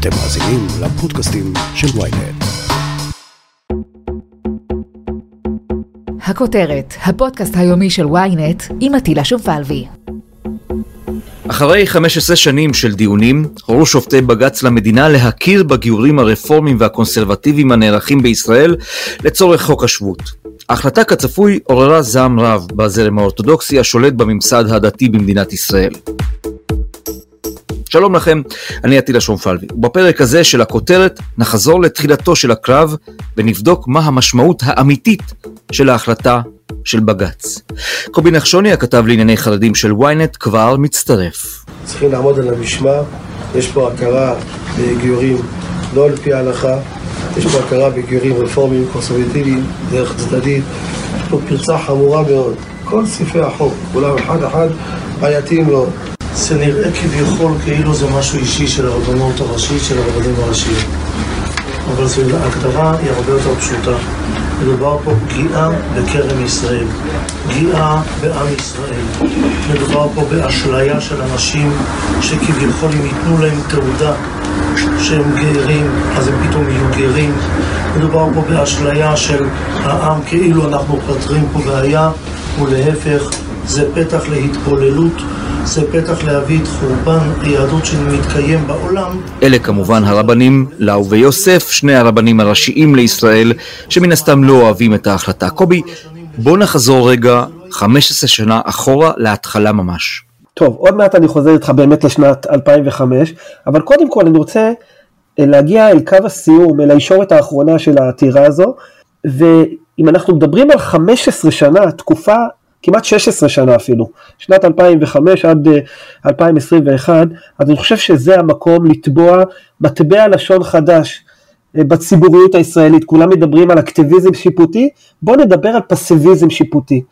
אתם מאזינים לפודקאסטים של ויינט. הכותרת, הפודקאסט היומי של ויינט עם עטילה שומפלבי. אחרי 15 שנים של דיונים, הורו שופטי בג"ץ למדינה להכיר בגיורים הרפורמיים והקונסרבטיביים הנערכים בישראל לצורך חוק השבות. ההחלטה כצפוי עוררה זעם רב בזרם האורתודוקסי השולט בממסד הדתי במדינת ישראל. שלום לכם, אני עטילה שומפלבי, ובפרק הזה של הכותרת נחזור לתחילתו של הקרב ונבדוק מה המשמעות האמיתית של ההחלטה של בג"ץ. קובי נחשוני, הכתב לענייני חרדים של ynet, כבר מצטרף. צריכים לעמוד על המשמר, יש פה הכרה בגיורים לא על פי ההלכה, יש פה הכרה בגיורים רפורמיים קונסרבטיביים, דרך צדדית, יש פה פרצה חמורה מאוד. כל סעיפי החוק, כולם אחד אחד בעייתיים מאוד. זה נראה כביכול כאילו זה משהו אישי של הרבנות הראשית, של הרבנים הראשיים. אבל זו ההגדרה היא הרבה יותר פשוטה. מדובר פה פגיעה בכרם ישראל, פגיעה בעם ישראל. מדובר פה באשליה של אנשים שכביכול אם ייתנו להם תעודה שהם גרים, אז הם פתאום יהיו גרים. מדובר פה באשליה של העם כאילו אנחנו פותרים פה בעיה, ולהפך, זה פתח להתבוללות. זה פתח להביא את חורבן היהדות שמתקיים בעולם. אלה כמובן הרבנים לאו ויוסף, שני הרבנים הראשיים לישראל, שמן הסתם לא אוהבים את ההחלטה. קובי, בוא נחזור רגע 15 שנה אחורה להתחלה ממש. טוב, עוד מעט אני חוזר איתך באמת לשנת 2005, אבל קודם כל אני רוצה אה, להגיע אל קו הסיום, אל הישורת האחרונה של העתירה הזו, ואם אנחנו מדברים על 15 שנה, תקופה כמעט 16 שנה אפילו, שנת 2005 עד 2021, אה, אז אני חושב שזה המקום לתבוע מטבע לשון חדש אה, בציבוריות הישראלית, כולם מדברים על אקטיביזם שיפוטי, בואו נדבר על פסיביזם שיפוטי.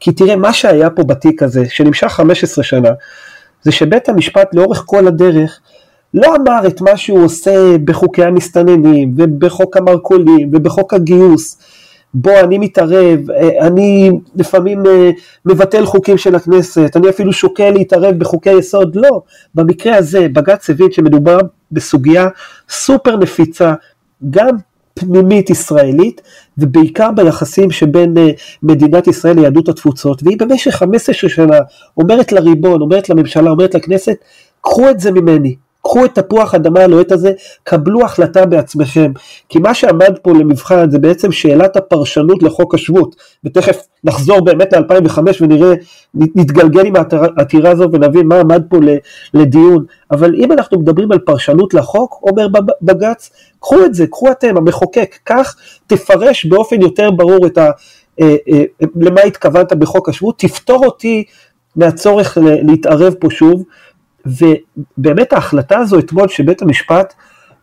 כי תראה, מה שהיה פה בתיק הזה, שנמשך 15 שנה, זה שבית המשפט לאורך כל הדרך לא אמר את מה שהוא עושה בחוקי המסתננים ובחוק המרכולים ובחוק הגיוס, בוא אני מתערב, אה, אני לפעמים אה, מבטל חוקים של הכנסת, אני אפילו שוקל להתערב בחוקי יסוד, לא, במקרה הזה בג"ץ הבין שמדובר בסוגיה סופר נפיצה, גם פנימית ישראלית, ובעיקר ביחסים שבין אה, מדינת ישראל ליהדות התפוצות, והיא במשך 15 שנה אומרת לריבון, אומרת לממשלה, אומרת לכנסת, קחו את זה ממני, קחו את תפוח אדמה הלוהט הזה, קבלו החלטה בעצמכם. כי מה שעמד פה למבחן זה בעצם שאלת הפרשנות לחוק השבות, ותכף נחזור באמת ל-2005 ונראה, נתגלגל עם העתירה הזו ונבין מה עמד פה לדיון. אבל אם אנחנו מדברים על פרשנות לחוק, אומר בג"ץ, קחו את זה, קחו אתם, המחוקק, כך תפרש באופן יותר ברור את ה... אה, אה, למה התכוונת בחוק השבות, תפתור אותי מהצורך להתערב פה שוב. ובאמת ההחלטה הזו אתמול שבית המשפט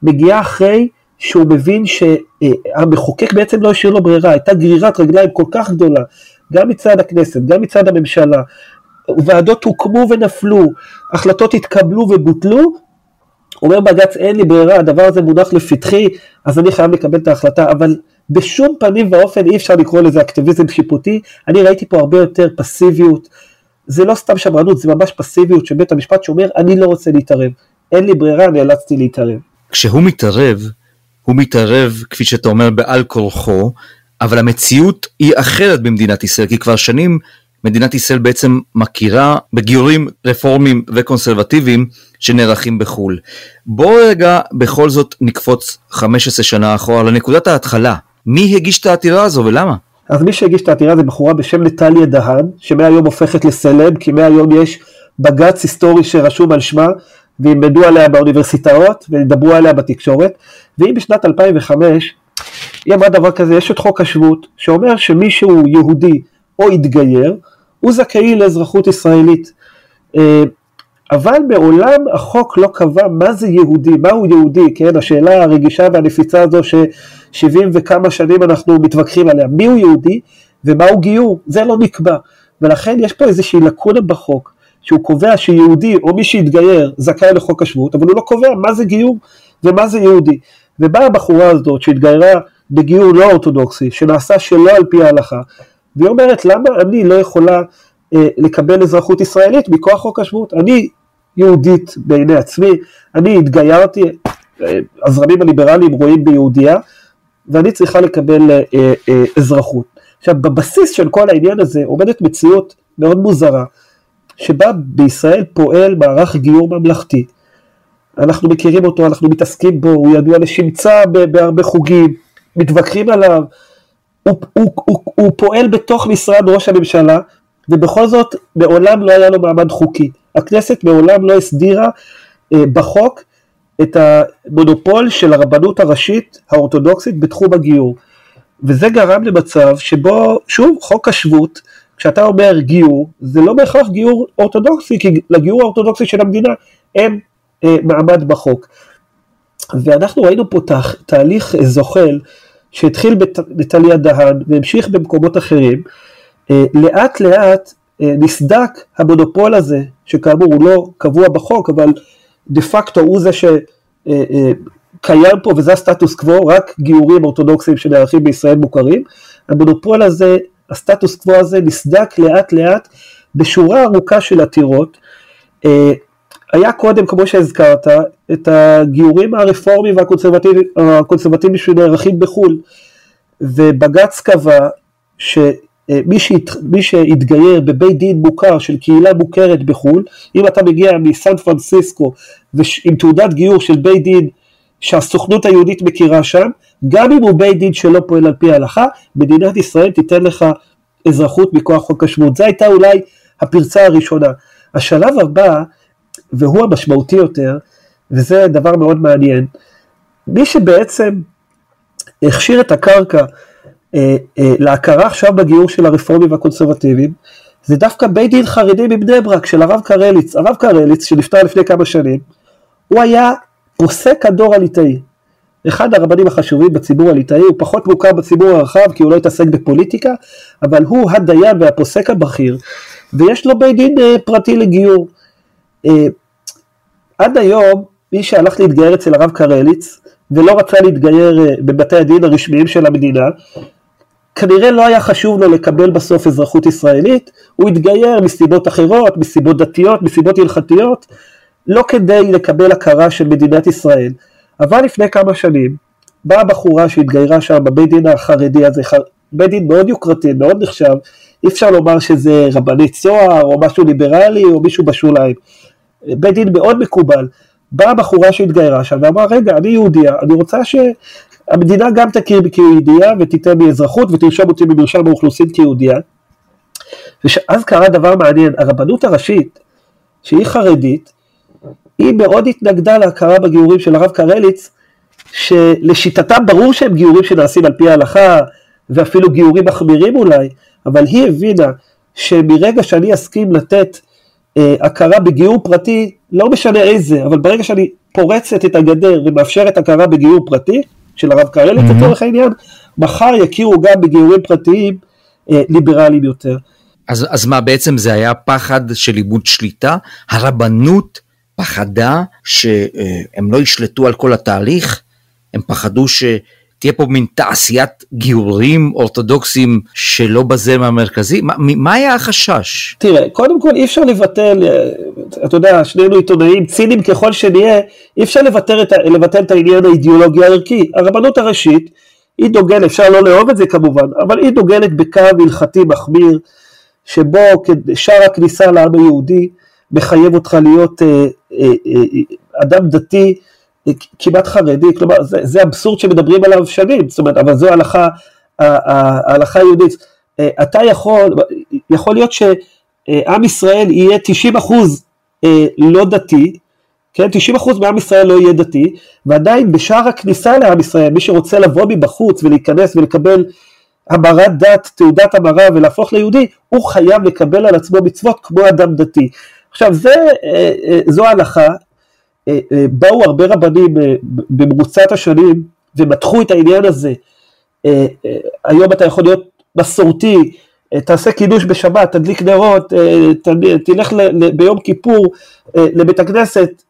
מגיעה אחרי שהוא מבין שהמחוקק בעצם לא השאיר לו ברירה, הייתה גרירת רגליים כל כך גדולה, גם מצד הכנסת, גם מצד הממשלה, ועדות הוקמו ונפלו, החלטות התקבלו ובוטלו, אומר בג"ץ אין לי ברירה, הדבר הזה מונח לפתחי, אז אני חייב לקבל את ההחלטה, אבל בשום פנים ואופן אי אפשר לקרוא לזה אקטיביזם שיפוטי, אני ראיתי פה הרבה יותר פסיביות, זה לא סתם שמרנות, זה ממש פסיביות של בית המשפט שאומר, אני לא רוצה להתערב, אין לי ברירה, נאלצתי להתערב. כשהוא מתערב, הוא מתערב, כפי שאתה אומר, בעל כורחו, אבל המציאות היא אחרת במדינת ישראל, כי כבר שנים מדינת ישראל בעצם מכירה בגיורים רפורמיים וקונסרבטיביים שנערכים בחו"ל. בואו רגע בכל זאת נקפוץ 15 שנה אחורה לנקודת ההתחלה. מי הגיש את העתירה הזו ולמה? אז מי שהגיש את העתירה זה בחורה בשם נטליה דהן, שמהיום הופכת לסלב, כי מהיום יש בג"ץ היסטורי שרשום על שמה, וילמדו עליה באוניברסיטאות, וידברו עליה בתקשורת, והיא בשנת 2005, היא אמרה דבר כזה, יש את חוק השבות, שאומר שמי שהוא יהודי או התגייר, הוא זכאי לאזרחות ישראלית. אה, אבל מעולם החוק לא קבע מה זה יהודי, מהו יהודי, כן, השאלה הרגישה והנפיצה הזו ששבעים וכמה שנים אנחנו מתווכחים עליה, מיהו יהודי ומהו גיור, זה לא נקבע, ולכן יש פה איזושהי לקונה בחוק, שהוא קובע שיהודי או מי שהתגייר זכאי לחוק השבות, אבל הוא לא קובע מה זה גיור ומה זה יהודי, ובאה הבחורה הזאת שהתגיירה בגיור לא אורתודוקסי, שנעשה שלא על פי ההלכה, והיא אומרת למה אני לא יכולה אה, לקבל אזרחות ישראלית מכוח חוק השבות. אני יהודית בעיני עצמי, אני התגיירתי, שהזרמים הליברליים רואים ביהודייה, ואני צריכה לקבל אה, אה, אזרחות. עכשיו, בבסיס של כל העניין הזה עומדת מציאות מאוד מוזרה, שבה בישראל פועל מערך גיור ממלכתי. אנחנו מכירים אותו, אנחנו מתעסקים בו, הוא ידוע לשמצה בהרבה חוגים, מתווכחים עליו, הוא, הוא, הוא, הוא פועל בתוך משרד ראש הממשלה, ובכל זאת מעולם לא היה לו מעמד חוקי. הכנסת מעולם לא הסדירה אה, בחוק את המונופול של הרבנות הראשית האורתודוקסית בתחום הגיור. וזה גרם למצב שבו, שוב, חוק השבות, כשאתה אומר גיור, זה לא בהכרח גיור אורתודוקסי, כי לגיור האורתודוקסי של המדינה אין אה, מעמד בחוק. ואנחנו ראינו פה תה, תהליך זוחל שהתחיל בטליה דהן והמשיך במקומות אחרים, אה, לאט לאט אה, נסדק המונופול הזה, שכאמור הוא לא קבוע בחוק, אבל דה פקטו הוא זה שקיים אה, פה וזה הסטטוס קוו, רק גיורים אורתודוקסיים שנערכים בישראל מוכרים. המונופול הזה, הסטטוס קוו הזה נסדק לאט לאט בשורה ארוכה של עתירות. היה קודם, כמו שהזכרת, את הגיורים הרפורמיים והקונסרבטיביים שנערכים בחו"ל, ובג"ץ קבע ש... אה, מי, שהת, מי שהתגייר בבית דין מוכר של קהילה מוכרת בחו"ל, אם אתה מגיע מסן פרנסיסקו עם תעודת גיור של בית דין שהסוכנות היהודית מכירה שם, גם אם הוא בית דין שלא פועל על פי ההלכה, מדינת ישראל תיתן לך אזרחות מכוח חוק השבות. זו הייתה אולי הפרצה הראשונה. השלב הבא, והוא המשמעותי יותר, וזה דבר מאוד מעניין, מי שבעצם הכשיר את הקרקע להכרה עכשיו בגיור של הרפורמים והקונסרבטיבים, זה דווקא בית דין חרדי מבני ברק של הרב קרליץ. הרב קרליץ, שנפטר לפני כמה שנים, הוא היה פוסק הדור הליטאי. אחד הרבנים החשובים בציבור הליטאי, הוא פחות מוכר בציבור הרחב כי הוא לא התעסק בפוליטיקה, אבל הוא הדיין והפוסק הבכיר, ויש לו בית דין אה, פרטי לגיור. עד היום, מי שהלך להתגייר אצל הרב קרליץ, ולא רצה להתגייר בבתי הדין הרשמיים של המדינה, כנראה לא היה חשוב לו לקבל בסוף אזרחות ישראלית, הוא התגייר מסיבות אחרות, מסיבות דתיות, מסיבות הלכתיות, לא כדי לקבל הכרה של מדינת ישראל. אבל לפני כמה שנים, באה בחורה שהתגיירה שם בבית דין החרדי הזה, בית דין מאוד יוקרתי, מאוד נחשב, אי אפשר לומר שזה רבנית צוהר או משהו ליברלי או מישהו בשוליים. בית דין מאוד מקובל. באה בחורה שהתגיירה שם ואמרה, רגע, אני יהודיה, אני רוצה ש... המדינה גם תכיר בי כיהודייה ותיתן לי אזרחות ותרשום אותי במרשם האוכלוסין כיהודייה. ואז קרה דבר מעניין, הרבנות הראשית, שהיא חרדית, היא מאוד התנגדה להכרה בגיורים של הרב קרליץ, שלשיטתם ברור שהם גיורים שנעשים על פי ההלכה, ואפילו גיורים מחמירים אולי, אבל היא הבינה שמרגע שאני אסכים לתת אה, הכרה בגיור פרטי, לא משנה איזה, אבל ברגע שאני פורצת את הגדר ומאפשרת הכרה בגיור פרטי, של הרב קרליץ mm-hmm. לצורך העניין, מחר יכירו גם בגיורים פרטיים אה, ליברליים יותר. אז, אז מה בעצם זה היה פחד של איבוד שליטה? הרבנות פחדה שהם לא ישלטו על כל התהליך? הם פחדו ש... תהיה פה מין תעשיית גיורים אורתודוקסים שלא בזרם המרכזי? מה, מה היה החשש? תראה, קודם כל אי אפשר לבטל, אה, אתה יודע, שנינו עיתונאים, ציניים ככל שנהיה, אי אפשר לבטל את, לבטל את העניין האידיאולוגי הערכי. הרבנות הראשית, היא דוגלת, אפשר לא לאהוב את זה כמובן, אבל היא דוגלת בקו הלכתי מחמיר, שבו שער הכניסה לעם היהודי מחייב אותך להיות אה, אה, אה, אדם דתי, כמעט חרדי, כלומר זה, זה אבסורד שמדברים עליו שנים, זאת אומרת, אבל זו ההלכה, ההלכה היהודית. אה, אתה יכול, יכול להיות שעם ישראל יהיה 90 אחוז אה, לא דתי, כן, 90 אחוז מעם ישראל לא יהיה דתי, ועדיין בשער הכניסה לעם ישראל, מי שרוצה לבוא מבחוץ ולהיכנס ולקבל המרת דת, תעודת המרה ולהפוך ליהודי, הוא חייב לקבל על עצמו מצוות כמו אדם דתי. עכשיו זה, אה, זו ההלכה, באו הרבה רבנים אה, במרוצת השנים ומתחו את העניין הזה. היום אתה יכול להיות מסורתי, תעשה קידוש בשבת, תדליק נרות, תלך ביום כיפור לבית הכנסת,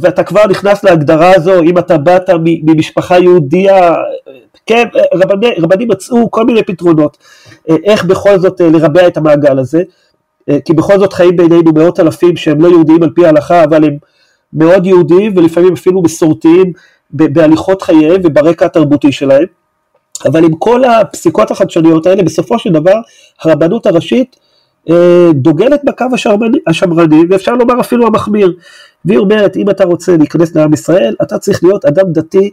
ואתה כבר נכנס להגדרה הזו, אם אתה באת ממשפחה יהודייה, כן, רבני, רבנים מצאו כל מיני פתרונות, איך בכל זאת לרבע את המעגל הזה, כי בכל זאת חיים בינינו מאות אלפים שהם לא יהודיים על פי ההלכה, אבל הם מאוד יהודיים ולפעמים אפילו מסורתיים בהליכות חייהם וברקע התרבותי שלהם. אבל עם כל הפסיקות החדשניות האלה, בסופו של דבר הרבנות הראשית אה, דוגלת בקו השמרני, השמרני, ואפשר לומר אפילו המחמיר. והיא אומרת, אם אתה רוצה להיכנס לעם ישראל, אתה צריך להיות אדם דתי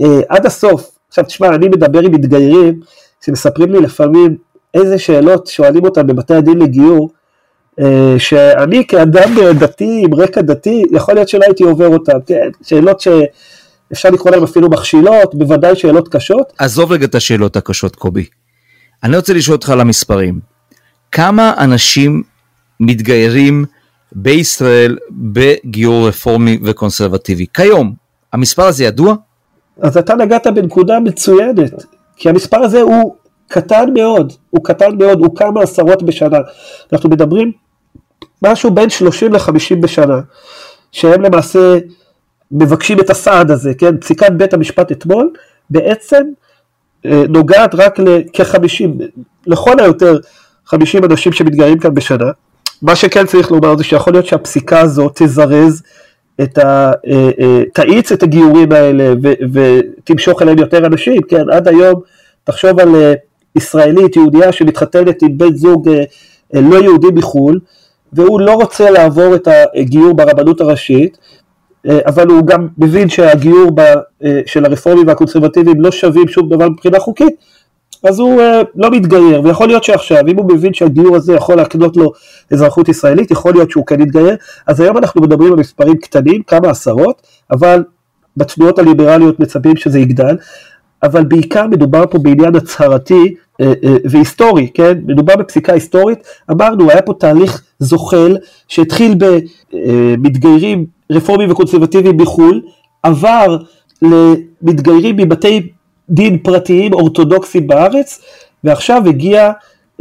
אה, עד הסוף. עכשיו תשמע, אני מדבר עם מתגיירים, שמספרים לי לפעמים איזה שאלות שואלים אותם בבתי הדין לגיור, שאני כאדם דתי עם רקע דתי, יכול להיות שלא הייתי עובר אותם, כן, שאלות שאפשר לקרוא להן אפילו מכשילות, בוודאי שאלות קשות. עזוב רגע את השאלות הקשות, קובי. אני רוצה לשאול אותך על המספרים. כמה אנשים מתגיירים בישראל בגיור רפורמי וקונסרבטיבי? כיום, המספר הזה ידוע? אז אתה נגעת בנקודה מצוינת, כי המספר הזה הוא קטן מאוד, הוא קטן מאוד, הוא כמה עשרות בשנה. אנחנו מדברים משהו בין 30 ל-50 בשנה, שהם למעשה מבקשים את הסעד הזה, כן? פסיקת בית המשפט אתמול בעצם אה, נוגעת רק לכ-50, לכל היותר 50 אנשים שמתגיירים כאן בשנה. מה שכן צריך לומר זה שיכול להיות שהפסיקה הזאת תזרז את ה... אה, אה, תאיץ את הגיורים האלה ו, ותמשוך אליהם יותר אנשים, כן, עד היום, תחשוב על ישראלית, יהודייה שמתחתנת עם בן זוג לא יהודי מחו"ל, והוא לא רוצה לעבור את הגיור ברבנות הראשית, אבל הוא גם מבין שהגיור של הרפורמים והקונסרבטיבים לא שווים שום דבר מבחינה חוקית, אז הוא uh, לא מתגייר, ויכול להיות שעכשיו, אם הוא מבין שהגיור הזה יכול להקנות לו אזרחות ישראלית, יכול להיות שהוא כן יתגייר, אז היום אנחנו מדברים על מספרים קטנים, כמה עשרות, אבל בתנועות הליברליות מצפים שזה יגדל, אבל בעיקר מדובר פה בעניין הצהרתי uh, uh, והיסטורי, כן? מדובר בפסיקה היסטורית, אמרנו, היה פה תהליך זוחל שהתחיל במתגיירים רפורמים וקונסרבטיביים בחו"ל, עבר למתגיירים מבתי דין פרטיים אורתודוקסיים בארץ, ועכשיו הגיע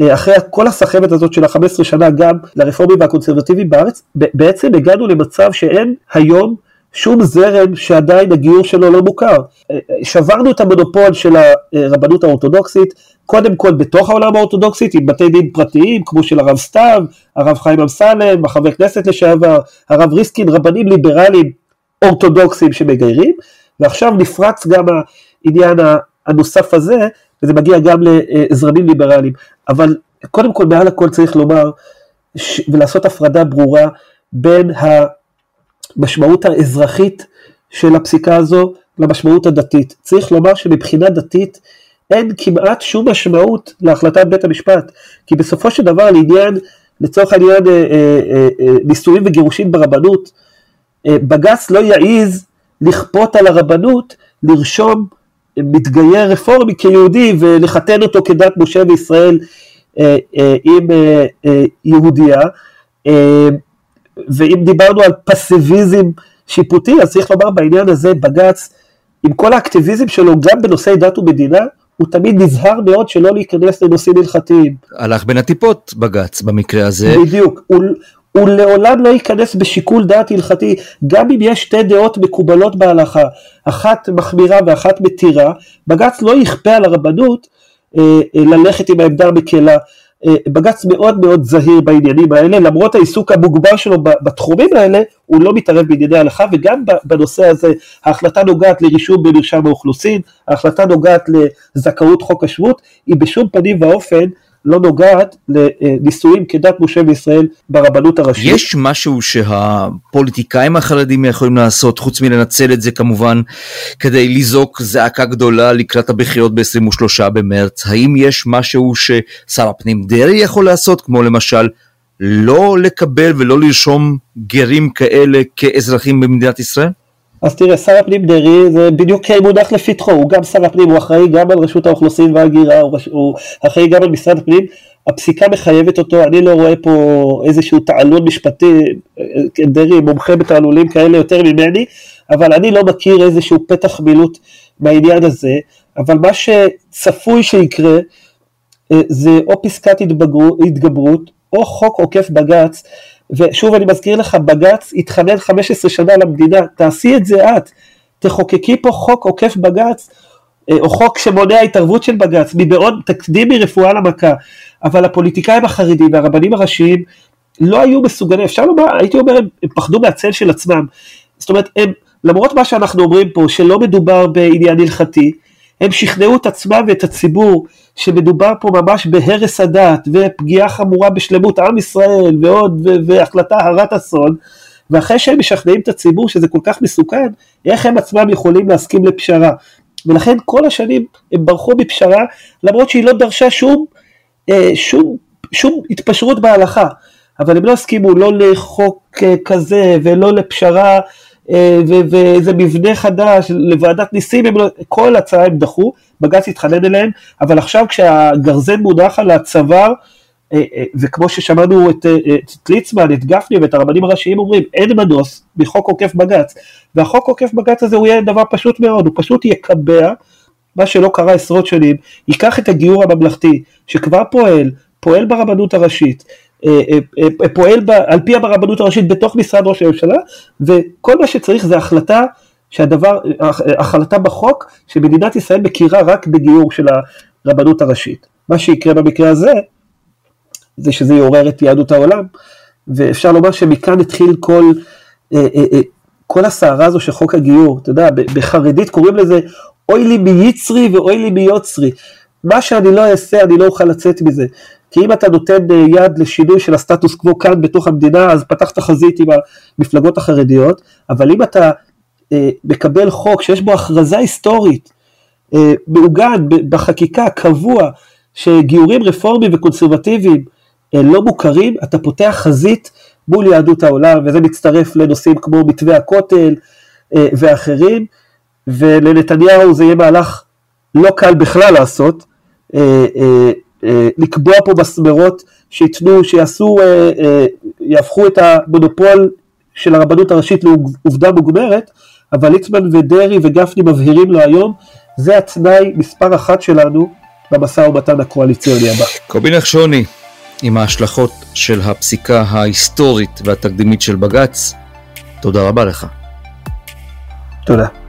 אה, אחרי כל הסחבת הזאת של ה-15 שנה גם לרפורמים והקונסרבטיבים בארץ, בעצם הגענו למצב שאין היום שום זרם שעדיין הגיור שלו לא מוכר. אה, אה, שברנו את המונופול של הרבנות האורתודוקסית, קודם כל בתוך העולם האורתודוקסית, עם בתי דין פרטיים, כמו של הרב סתיו, הרב חיים אמסלם, החבר כנסת לשעבר, הרב ריסקין, רבנים ליברליים אורתודוקסיים שמגיירים, ועכשיו נפרץ גם העניין הנוסף הזה, וזה מגיע גם לזרמים ליברליים. אבל קודם כל, מעל הכל צריך לומר, ולעשות הפרדה ברורה בין המשמעות האזרחית של הפסיקה הזו למשמעות הדתית. צריך לומר שמבחינה דתית אין כמעט שום משמעות להחלטת בית המשפט, כי בסופו של דבר לעניין, לצורך העניין אה, אה, אה, נישואים וגירושים ברבנות, בג"ץ לא יעז לכפות על הרבנות לרשום מתגייר רפורמי כיהודי ולחתן אותו כדת משה וישראל אה, אה, עם אה, יהודייה. ואם דיברנו על פסיביזם שיפוטי, אז צריך לומר בעניין הזה בג"ץ, עם כל האקטיביזם שלו גם בנושאי דת ומדינה, הוא תמיד נזהר מאוד שלא להיכנס לנושאים הלכתיים. הלך בין הטיפות בג"ץ במקרה הזה. בדיוק, הוא, הוא לעולם לא ייכנס בשיקול דעת הלכתי, גם אם יש שתי דעות מקובלות בהלכה, אחת מחמירה ואחת מתירה, בג"ץ לא יכפה על הרבנות אה, אה, ללכת עם העמדה המקלה. אה, בג"ץ מאוד מאוד זהיר בעניינים האלה, למרות העיסוק המוגבר שלו בתחומים האלה, הוא לא מתערב בענייני ההלכה, וגם בנושא הזה ההחלטה נוגעת לרישום במרשם האוכלוסין, ההחלטה נוגעת לזכאות חוק השבות, היא בשום פנים ואופן לא נוגעת לנישואים כדת משה וישראל ברבנות הראשית. יש משהו שהפוליטיקאים החרדים יכולים לעשות, חוץ מלנצל את זה כמובן, כדי לזעוק זעקה גדולה לקראת הבחירות ב-23 במרץ? האם יש משהו ששר הפנים דרעי יכול לעשות, כמו למשל לא לקבל ולא לרשום גרים כאלה כאזרחים במדינת ישראל? אז תראה, שר הפנים דרעי זה בדיוק מונח לפתחו, הוא גם שר הפנים, הוא אחראי גם על רשות האוכלוסין וההגירה, הוא, אחראי גם על משרד הפנים, הפסיקה מחייבת אותו, אני לא רואה פה איזשהו תעלול משפטי, דרעי מומחה בתעלולים כאלה יותר ממני, אבל אני לא מכיר איזשהו פתח מילוט מהעניין הזה, אבל מה שצפוי שיקרה אה, זה או פסקת התגברות או חוק עוקף בג"ץ ושוב אני מזכיר לך, בג"ץ התחנן 15 שנה למדינה, תעשי את זה את, תחוקקי פה חוק עוקף בג"ץ, אה, או חוק שמונע התערבות של בג"ץ, מבעוד תקדימי רפואה למכה, אבל הפוליטיקאים החרדים והרבנים הראשיים לא היו מסוגלים, אפשר לומר, הייתי אומר, הם פחדו מהצל של עצמם. זאת אומרת, הם, למרות מה שאנחנו אומרים פה, שלא מדובר בעניין הלכתי, הם שכנעו את עצמם ואת הציבור שמדובר פה ממש בהרס הדת ופגיעה חמורה בשלמות עם ישראל ועוד והחלטה הרת אסון ואחרי שהם משכנעים את הציבור שזה כל כך מסוכן, איך הם עצמם יכולים להסכים לפשרה? ולכן כל השנים הם ברחו מפשרה למרות שהיא לא דרשה שום, אה, שום, שום התפשרות בהלכה, אבל הם לא הסכימו לא לחוק אה, כזה ולא לפשרה ואיזה מבנה חדש לוועדת ניסים, הם לא, כל הצעה הם דחו, בג"ץ התחנן אליהם, אבל עכשיו כשהגרזן מונח על הצוואר, אה, אה, וכמו ששמענו את, את ליצמן, את גפני ואת הרבנים הראשיים אומרים, אין מנוס מחוק עוקף בג"ץ, והחוק עוקף בג"ץ הזה הוא יהיה דבר פשוט מאוד, הוא פשוט יקבע מה שלא קרה עשרות שנים, ייקח את הגיור הממלכתי שכבר פועל, פועל ברבנות הראשית, אה, אה, אה, פועל על פי הרבנות הראשית בתוך משרד ראש הממשלה, וכל מה שצריך זה החלטה שהדבר, החלטה בחוק שמדינת ישראל מכירה רק בגיור של הרבנות הראשית. מה שיקרה במקרה הזה, זה שזה יעורר את יהדות העולם, ואפשר לומר שמכאן התחיל כל, כל הסערה הזו של חוק הגיור, אתה יודע, בחרדית קוראים לזה אוי לי מיצרי ואוי לי מיוצרי. מה שאני לא אעשה, אני לא אוכל לצאת מזה. כי אם אתה נותן אה, יד לשינוי של הסטטוס קוו כאן בתוך המדינה, אז פתחת חזית עם המפלגות החרדיות, אבל אם אתה אה, מקבל חוק שיש בו הכרזה היסטורית, אה, מעוגן בחקיקה, קבוע, שגיורים רפורמיים וקונסרבטיביים לא מוכרים, אתה פותח חזית מול יהדות העולם, וזה מצטרף לנושאים כמו מתווה הכותל ואחרים, ולנתניהו זה יהיה מהלך לא קל בכלל לעשות, אה, אה, לקבוע פה מסמרות שייתנו, שיעשו, אה, אה, יהפכו את המונופול של הרבנות הראשית לעובדה מוגמרת, אבל ליצמן ודרעי וגפני מבהירים לו היום, זה התנאי מספר אחת שלנו במשא ומתן הקואליציוני הבא. קובי נחשוני, עם ההשלכות של הפסיקה ההיסטורית והתקדימית של בג"ץ, תודה רבה לך. תודה.